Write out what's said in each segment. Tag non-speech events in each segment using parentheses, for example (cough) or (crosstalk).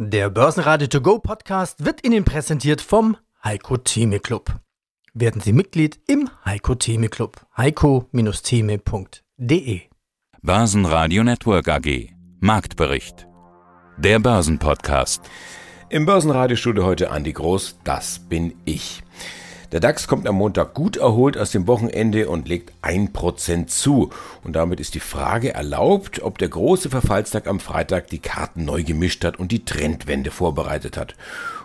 Der Börsenradio To Go Podcast wird Ihnen präsentiert vom Heiko Theme Club. Werden Sie Mitglied im Heiko Theme Club. heiko-theme.de Börsenradio Network AG Marktbericht Der Börsenpodcast Im Börsenradiostudio heute Andi Groß, das bin ich. Der DAX kommt am Montag gut erholt aus dem Wochenende und legt 1% zu. Und damit ist die Frage erlaubt, ob der große Verfallstag am Freitag die Karten neu gemischt hat und die Trendwende vorbereitet hat.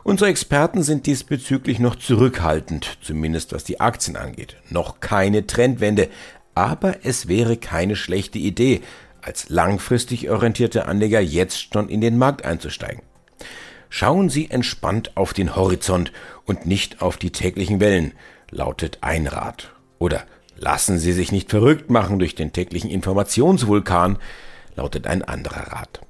Unsere Experten sind diesbezüglich noch zurückhaltend, zumindest was die Aktien angeht. Noch keine Trendwende, aber es wäre keine schlechte Idee, als langfristig orientierte Anleger jetzt schon in den Markt einzusteigen. Schauen Sie entspannt auf den Horizont und nicht auf die täglichen Wellen, lautet ein Rat. Oder lassen Sie sich nicht verrückt machen durch den täglichen Informationsvulkan, lautet ein anderer Rat.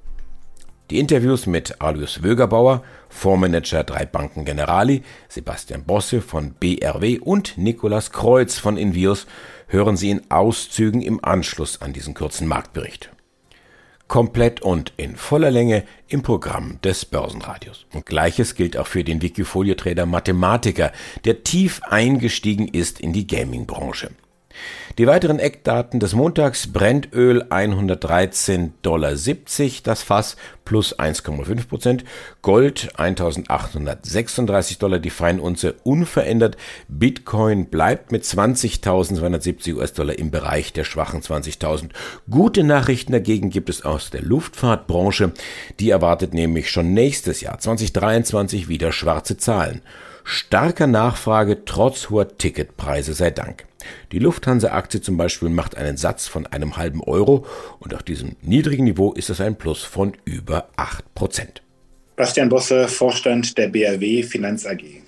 Die Interviews mit Alois Wögerbauer, Fondsmanager drei Banken Generali, Sebastian Bosse von BRW und Nikolas Kreuz von Invios hören Sie in Auszügen im Anschluss an diesen kurzen Marktbericht komplett und in voller Länge im Programm des Börsenradios. Und gleiches gilt auch für den Wikifolio-Trader Mathematiker, der tief eingestiegen ist in die Gaming-Branche. Die weiteren Eckdaten des Montags. Brennöl 113,70 Dollar das Fass plus 1,5 Prozent, Gold 1836 Dollar die Feinunze unverändert, Bitcoin bleibt mit 20.270 US-Dollar im Bereich der schwachen 20.000. Gute Nachrichten dagegen gibt es aus der Luftfahrtbranche, die erwartet nämlich schon nächstes Jahr 2023 wieder schwarze Zahlen. Starker Nachfrage trotz hoher Ticketpreise sei Dank. Die Lufthansa-Aktie zum Beispiel macht einen Satz von einem halben Euro und auf diesem niedrigen Niveau ist es ein Plus von über 8 Prozent. Bastian Bosse, Vorstand der BRW Finanz AG.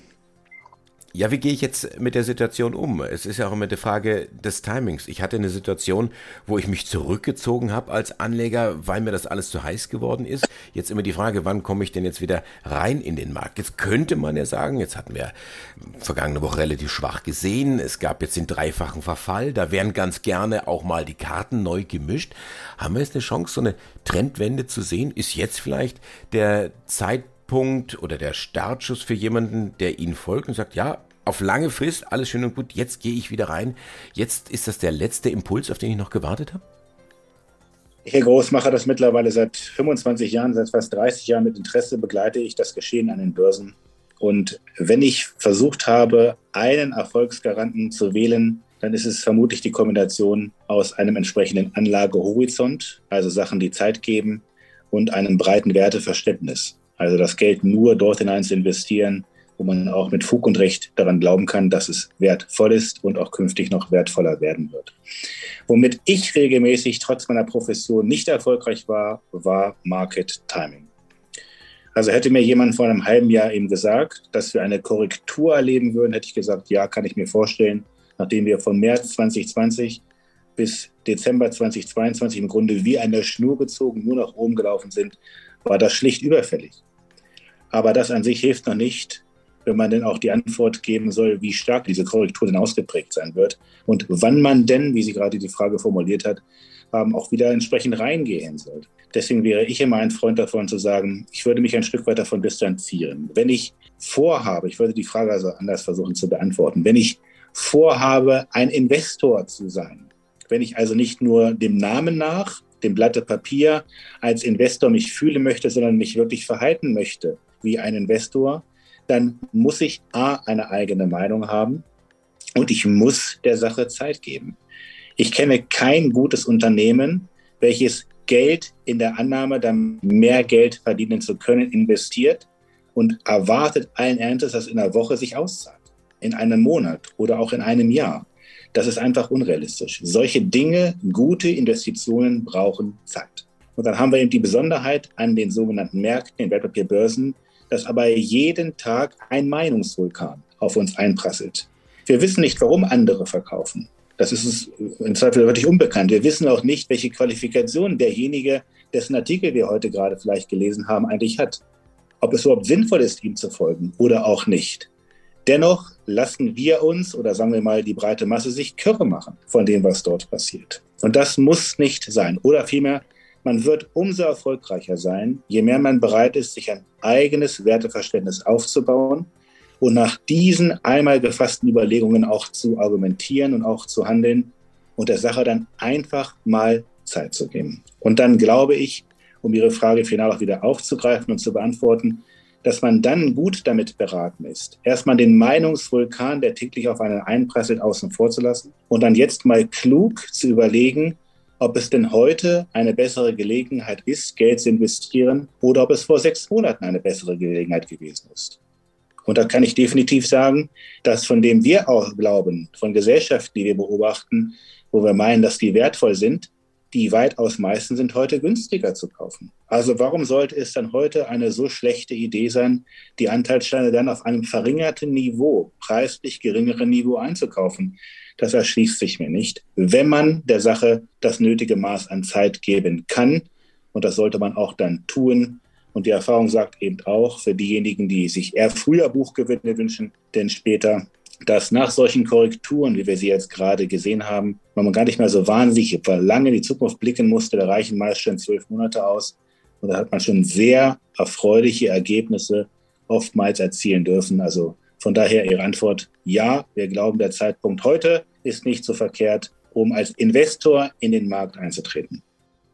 Ja, wie gehe ich jetzt mit der Situation um? Es ist ja auch immer die Frage des Timings. Ich hatte eine Situation, wo ich mich zurückgezogen habe als Anleger, weil mir das alles zu heiß geworden ist. Jetzt immer die Frage, wann komme ich denn jetzt wieder rein in den Markt? Jetzt könnte man ja sagen, jetzt hatten wir vergangene Woche relativ schwach gesehen. Es gab jetzt den dreifachen Verfall. Da wären ganz gerne auch mal die Karten neu gemischt. Haben wir jetzt eine Chance, so eine Trendwende zu sehen? Ist jetzt vielleicht der Zeitpunkt oder der Startschuss für jemanden, der Ihnen folgt und sagt, ja, auf lange Frist, alles schön und gut, jetzt gehe ich wieder rein. Jetzt ist das der letzte Impuls, auf den ich noch gewartet habe? Herr Groß mache das mittlerweile seit 25 Jahren, seit fast 30 Jahren mit Interesse begleite ich das Geschehen an den Börsen. Und wenn ich versucht habe, einen Erfolgsgaranten zu wählen, dann ist es vermutlich die Kombination aus einem entsprechenden Anlagehorizont, also Sachen, die Zeit geben, und einem breiten Werteverständnis. Also das Geld nur dort hinein zu investieren, wo man auch mit Fug und Recht daran glauben kann, dass es wertvoll ist und auch künftig noch wertvoller werden wird. Womit ich regelmäßig trotz meiner Profession nicht erfolgreich war, war Market Timing. Also hätte mir jemand vor einem halben Jahr eben gesagt, dass wir eine Korrektur erleben würden, hätte ich gesagt, ja, kann ich mir vorstellen, nachdem wir von März 2020 bis Dezember 2022 im Grunde wie an der Schnur gezogen nur nach oben gelaufen sind, war das schlicht überfällig. Aber das an sich hilft noch nicht, wenn man denn auch die Antwort geben soll, wie stark diese Korrektur denn ausgeprägt sein wird und wann man denn, wie sie gerade die Frage formuliert hat, auch wieder entsprechend reingehen soll. Deswegen wäre ich immer ein Freund davon zu sagen, ich würde mich ein Stück weit davon distanzieren. Wenn ich vorhabe, ich würde die Frage also anders versuchen zu beantworten, wenn ich vorhabe, ein Investor zu sein, wenn ich also nicht nur dem Namen nach, dem Blatte Papier als Investor mich fühlen möchte, sondern mich wirklich verhalten möchte wie ein Investor, dann muss ich A, eine eigene Meinung haben und ich muss der Sache Zeit geben. Ich kenne kein gutes Unternehmen, welches Geld in der Annahme, dann mehr Geld verdienen zu können, investiert und erwartet allen Ernstes, dass in einer Woche sich auszahlt, in einem Monat oder auch in einem Jahr. Das ist einfach unrealistisch. Solche Dinge, gute Investitionen brauchen Zeit. Und dann haben wir eben die Besonderheit an den sogenannten Märkten, den Wertpapierbörsen, dass aber jeden Tag ein Meinungsvulkan auf uns einprasselt. Wir wissen nicht, warum andere verkaufen. Das ist uns im Zweifel wirklich unbekannt. Wir wissen auch nicht, welche Qualifikation derjenige, dessen Artikel wir heute gerade vielleicht gelesen haben, eigentlich hat. Ob es überhaupt sinnvoll ist, ihm zu folgen oder auch nicht. Dennoch lassen wir uns oder sagen wir mal die breite Masse sich kirre machen von dem, was dort passiert. Und das muss nicht sein. Oder vielmehr, Man wird umso erfolgreicher sein, je mehr man bereit ist, sich ein eigenes Werteverständnis aufzubauen und nach diesen einmal gefassten Überlegungen auch zu argumentieren und auch zu handeln und der Sache dann einfach mal Zeit zu geben. Und dann glaube ich, um Ihre Frage final auch wieder aufzugreifen und zu beantworten, dass man dann gut damit beraten ist, erstmal den Meinungsvulkan, der täglich auf einen einprasselt, außen vor zu lassen und dann jetzt mal klug zu überlegen, ob es denn heute eine bessere Gelegenheit ist, Geld zu investieren oder ob es vor sechs Monaten eine bessere Gelegenheit gewesen ist. Und da kann ich definitiv sagen, dass von dem wir auch glauben, von Gesellschaften, die wir beobachten, wo wir meinen, dass die wertvoll sind, die weitaus meisten sind heute günstiger zu kaufen. Also warum sollte es dann heute eine so schlechte Idee sein, die Anteilssteine dann auf einem verringerten Niveau, preislich geringeren Niveau einzukaufen? Das erschließt sich mir nicht. Wenn man der Sache das nötige Maß an Zeit geben kann, und das sollte man auch dann tun, und die Erfahrung sagt eben auch für diejenigen, die sich eher früher Buchgewinne wünschen, denn später, dass nach solchen Korrekturen, wie wir sie jetzt gerade gesehen haben, man gar nicht mehr so wahnsinnig lange in die Zukunft blicken musste. Da reichen meist schon zwölf Monate aus. Und da hat man schon sehr erfreuliche Ergebnisse oftmals erzielen dürfen. Also von daher Ihre Antwort, ja, wir glauben, der Zeitpunkt heute ist nicht so verkehrt, um als Investor in den Markt einzutreten.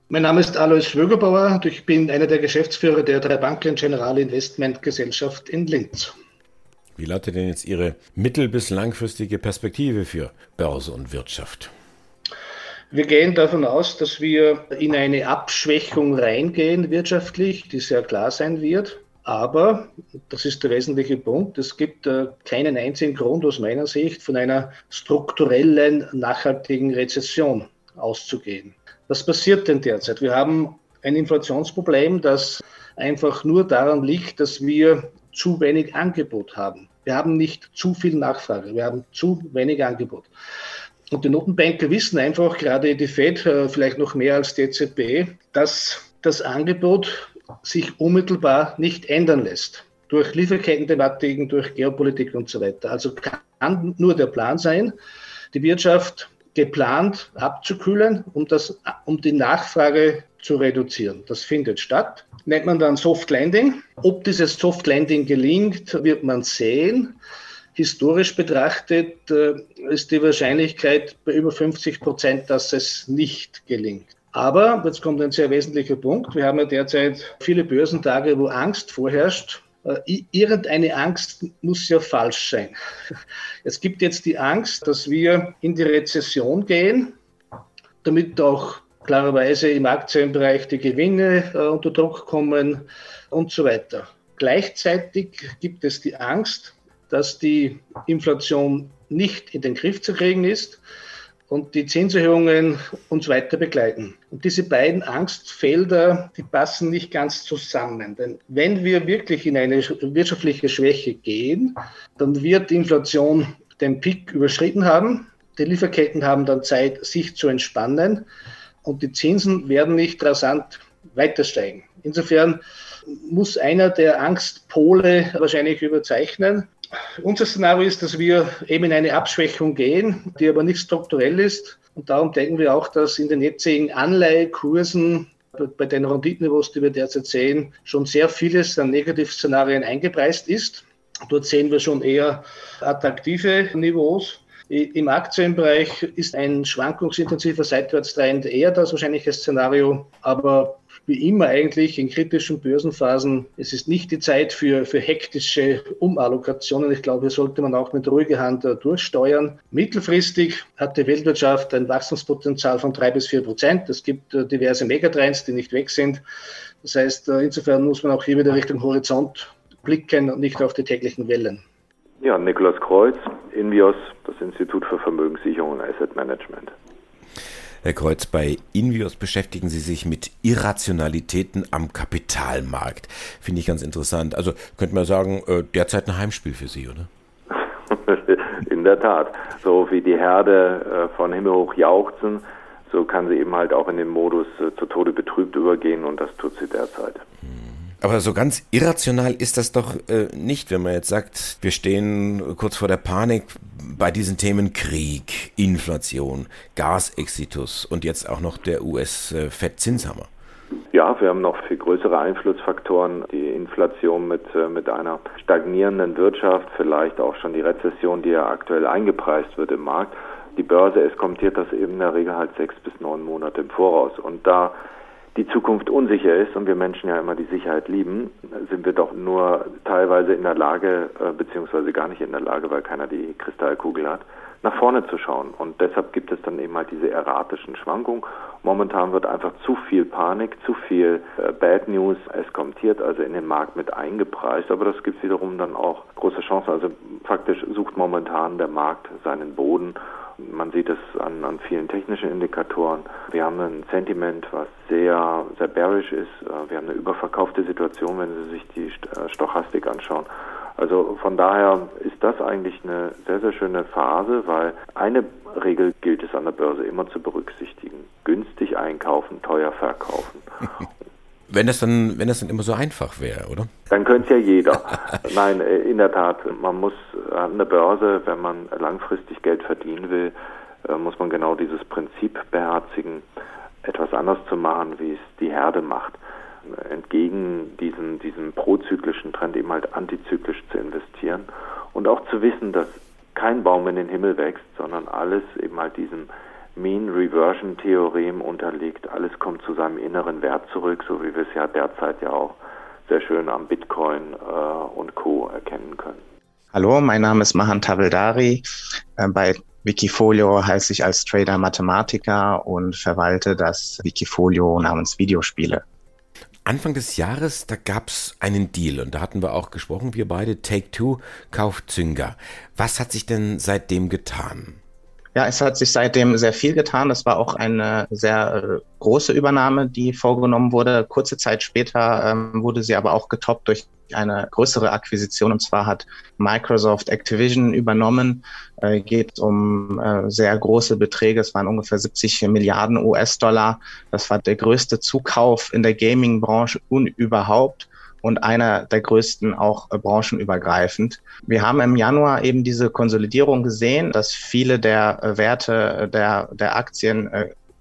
Mein Name ist Alois Schwögerbauer und ich bin einer der Geschäftsführer der drei Banken General Investment Gesellschaft in Linz. Wie lautet denn jetzt Ihre mittel- bis langfristige Perspektive für Börse und Wirtschaft? Wir gehen davon aus, dass wir in eine Abschwächung reingehen wirtschaftlich, die sehr klar sein wird. Aber, das ist der wesentliche Punkt, es gibt äh, keinen einzigen Grund aus meiner Sicht von einer strukturellen, nachhaltigen Rezession auszugehen. Was passiert denn derzeit? Wir haben ein Inflationsproblem, das einfach nur daran liegt, dass wir zu wenig Angebot haben. Wir haben nicht zu viel Nachfrage, wir haben zu wenig Angebot. Und die Notenbanker wissen einfach, gerade die Fed, äh, vielleicht noch mehr als die EZB, dass das Angebot sich unmittelbar nicht ändern lässt. Durch Lieferketten-Thematiken, durch Geopolitik und so weiter. Also kann nur der Plan sein, die Wirtschaft geplant abzukühlen, um, das, um die Nachfrage zu reduzieren. Das findet statt. Nennt man dann Soft Landing. Ob dieses Soft Landing gelingt, wird man sehen. Historisch betrachtet äh, ist die Wahrscheinlichkeit bei über 50 Prozent, dass es nicht gelingt. Aber, jetzt kommt ein sehr wesentlicher Punkt, wir haben ja derzeit viele Börsentage, wo Angst vorherrscht. Äh, irgendeine Angst muss ja falsch sein. (laughs) Es gibt jetzt die Angst, dass wir in die Rezession gehen, damit auch klarerweise im Aktienbereich die Gewinne äh, unter Druck kommen und so weiter. Gleichzeitig gibt es die Angst, dass die Inflation nicht in den Griff zu kriegen ist und die Zinserhöhungen uns weiter begleiten. Und diese beiden Angstfelder, die passen nicht ganz zusammen. Denn wenn wir wirklich in eine wirtschaftliche Schwäche gehen, dann wird die Inflation den Peak überschritten haben. Die Lieferketten haben dann Zeit, sich zu entspannen und die Zinsen werden nicht rasant weiter steigen. Insofern muss einer der Angstpole wahrscheinlich überzeichnen. Unser Szenario ist, dass wir eben in eine Abschwächung gehen, die aber nicht strukturell ist. Und darum denken wir auch, dass in den jetzigen Anleihekursen bei den Renditenniveaus, die wir derzeit sehen, schon sehr vieles an Negativszenarien eingepreist ist. Dort sehen wir schon eher attraktive Niveaus. Im Aktienbereich ist ein schwankungsintensiver Seitwärtstrend eher das wahrscheinliche Szenario, aber wie immer eigentlich in kritischen Börsenphasen. Es ist nicht die Zeit für, für hektische Umallokationen. Ich glaube, hier sollte man auch mit ruhiger Hand äh, durchsteuern. Mittelfristig hat die Weltwirtschaft ein Wachstumspotenzial von drei bis vier Prozent. Es gibt äh, diverse Megatrends, die nicht weg sind. Das heißt, äh, insofern muss man auch hier wieder Richtung Horizont blicken und nicht auf die täglichen Wellen. Ja, Nikolaus Kreuz, Invios, das Institut für Vermögenssicherung und Asset Management. Herr Kreuz, bei Invios beschäftigen Sie sich mit Irrationalitäten am Kapitalmarkt. Finde ich ganz interessant. Also könnte man sagen, äh, derzeit ein Heimspiel für Sie, oder? (laughs) In der Tat. So wie die Herde äh, von Himmel hoch jauchzen, so kann sie eben halt auch in den Modus äh, zu Tode betrübt übergehen und das tut sie derzeit. Aber so ganz irrational ist das doch äh, nicht, wenn man jetzt sagt, wir stehen kurz vor der Panik bei diesen Themen Krieg, Inflation, Gasexitus und jetzt auch noch der US-Fed-Zinshammer. Ja, wir haben noch viel größere Einflussfaktoren. Die Inflation mit, äh, mit einer stagnierenden Wirtschaft, vielleicht auch schon die Rezession, die ja aktuell eingepreist wird im Markt. Die Börse eskontiert das eben in der Regel halt sechs bis neun Monate im Voraus. Und da die Zukunft unsicher ist und wir Menschen ja immer die Sicherheit lieben, sind wir doch nur teilweise in der Lage, äh, beziehungsweise gar nicht in der Lage, weil keiner die Kristallkugel hat, nach vorne zu schauen. Und deshalb gibt es dann eben halt diese erratischen Schwankungen. Momentan wird einfach zu viel Panik, zu viel äh, Bad News eskontiert, also in den Markt mit eingepreist. Aber das gibt wiederum dann auch große Chancen. Also faktisch sucht momentan der Markt seinen Boden. Man sieht es an, an vielen technischen Indikatoren. Wir haben ein Sentiment, was sehr, sehr bearish ist. Äh, wir haben eine überverkaufte Situation, wenn Sie sich die äh, Stochastik anschauen. Also von daher ist das eigentlich eine sehr, sehr schöne Phase, weil eine Regel gilt es an der Börse immer zu berücksichtigen. Günstig einkaufen, teuer verkaufen. (laughs) Wenn das dann, wenn das dann immer so einfach wäre, oder? Dann könnte es ja jeder. (laughs) Nein, äh, in der Tat, man muss an der Börse, wenn man langfristig Geld verdienen will, äh, muss man genau dieses Prinzip beherzigen, etwas anders zu machen, wie es die Herde macht entgegen diesem, diesem prozyklischen Trend eben halt antizyklisch zu investieren und auch zu wissen, dass kein Baum in den Himmel wächst, sondern alles eben halt diesem Mean Reversion Theorem unterliegt. Alles kommt zu seinem inneren Wert zurück, so wie wir es ja derzeit ja auch sehr schön am Bitcoin äh, und Co. erkennen können. Hallo, mein Name ist Mahan Tavildari. Äh, bei Wikifolio heiße ich als Trader Mathematiker und verwalte das Wikifolio namens Videospiele. Anfang des Jahres, da gab es einen Deal und da hatten wir auch gesprochen, wir beide, Take-Two kauft Zynga. Was hat sich denn seitdem getan? Ja, es hat sich seitdem sehr viel getan. Das war auch eine sehr äh, große Übernahme, die vorgenommen wurde. Kurze Zeit später ähm, wurde sie aber auch getoppt durch eine größere Akquisition. Und zwar hat Microsoft Activision übernommen. Äh, geht um äh, sehr große Beträge. Es waren ungefähr 70 Milliarden US-Dollar. Das war der größte Zukauf in der Gaming-Branche überhaupt und einer der größten auch äh, branchenübergreifend. Wir haben im Januar eben diese Konsolidierung gesehen, dass viele der äh, Werte äh, der, der Aktien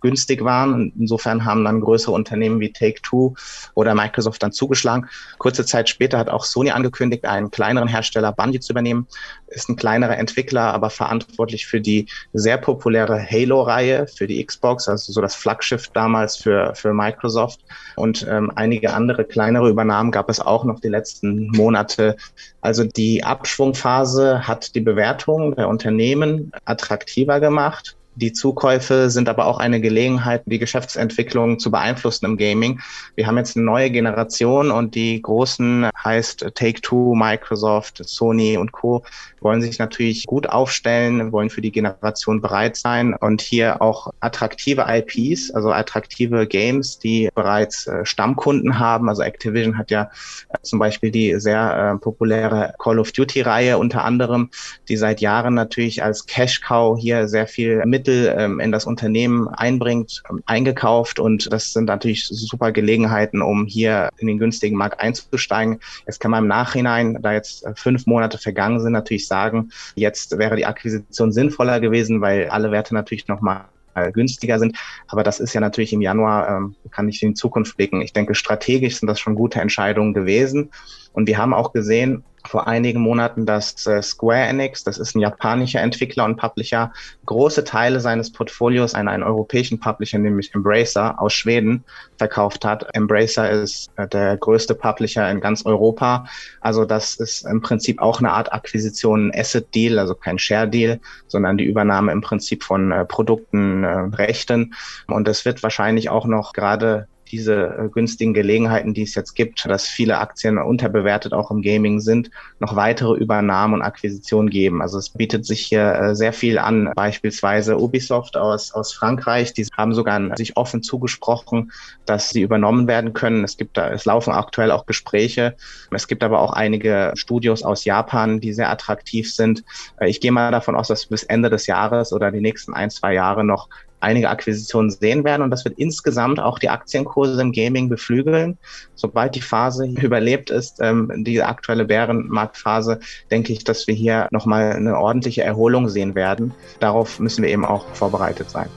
günstig waren. Insofern haben dann größere Unternehmen wie Take-Two oder Microsoft dann zugeschlagen. Kurze Zeit später hat auch Sony angekündigt, einen kleineren Hersteller Bungie zu übernehmen. Ist ein kleinerer Entwickler, aber verantwortlich für die sehr populäre Halo-Reihe für die Xbox, also so das Flaggschiff damals für, für Microsoft. Und ähm, einige andere kleinere Übernahmen gab es auch noch die letzten Monate. Also die Abschwungphase hat die Bewertung der Unternehmen attraktiver gemacht. Die Zukäufe sind aber auch eine Gelegenheit, die Geschäftsentwicklung zu beeinflussen im Gaming. Wir haben jetzt eine neue Generation und die großen heißt Take-Two, Microsoft, Sony und Co. wollen sich natürlich gut aufstellen, wollen für die Generation bereit sein und hier auch attraktive IPs, also attraktive Games, die bereits äh, Stammkunden haben. Also Activision hat ja äh, zum Beispiel die sehr äh, populäre Call of Duty-Reihe unter anderem, die seit Jahren natürlich als Cash Cow hier sehr viel mit Mittel ähm, in das Unternehmen einbringt, ähm, eingekauft und das sind natürlich super Gelegenheiten, um hier in den günstigen Markt einzusteigen. Jetzt kann man im Nachhinein, da jetzt äh, fünf Monate vergangen sind, natürlich sagen, jetzt wäre die Akquisition sinnvoller gewesen, weil alle Werte natürlich nochmal günstiger sind. Aber das ist ja natürlich im Januar, ähm, kann ich in die Zukunft blicken. Ich denke, strategisch sind das schon gute Entscheidungen gewesen. Und wir haben auch gesehen, vor einigen Monaten, dass äh, Square Enix, das ist ein japanischer Entwickler und Publisher, große Teile seines Portfolios an einen europäischen Publisher, nämlich Embracer aus Schweden, verkauft hat. Embracer ist äh, der größte Publisher in ganz Europa. Also das ist im Prinzip auch eine Art Akquisition, ein Asset Deal, also kein Share Deal, sondern die Übernahme im Prinzip von äh, Produkten, äh, Rechten. Und es wird wahrscheinlich auch noch gerade diese äh, günstigen Gelegenheiten, die es jetzt gibt, dass viele Aktien unterbewertet auch im Gaming sind, noch weitere Übernahmen und Akquisitionen geben. Also es bietet sich hier äh, sehr viel an. Beispielsweise Ubisoft aus, aus Frankreich, die haben sogar sich offen zugesprochen, dass sie übernommen werden können. Es gibt da, es laufen aktuell auch Gespräche. Es gibt aber auch einige Studios aus Japan, die sehr attraktiv sind. Äh, ich gehe mal davon aus, dass bis Ende des Jahres oder die nächsten ein, zwei Jahre noch einige Akquisitionen sehen werden und das wird insgesamt auch die Aktienkurse im Gaming beflügeln. Sobald die Phase (laughs) überlebt ist, ähm, die aktuelle Bärenmarktphase, denke ich, dass wir hier nochmal eine ordentliche Erholung sehen werden. Darauf müssen wir eben auch vorbereitet sein.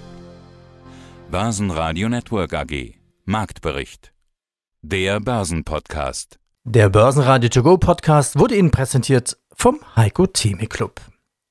Basen Radio Network AG Marktbericht. Der Börsenpodcast. Der Börsenradio To Go Podcast wurde Ihnen präsentiert vom Heiko Theme Club.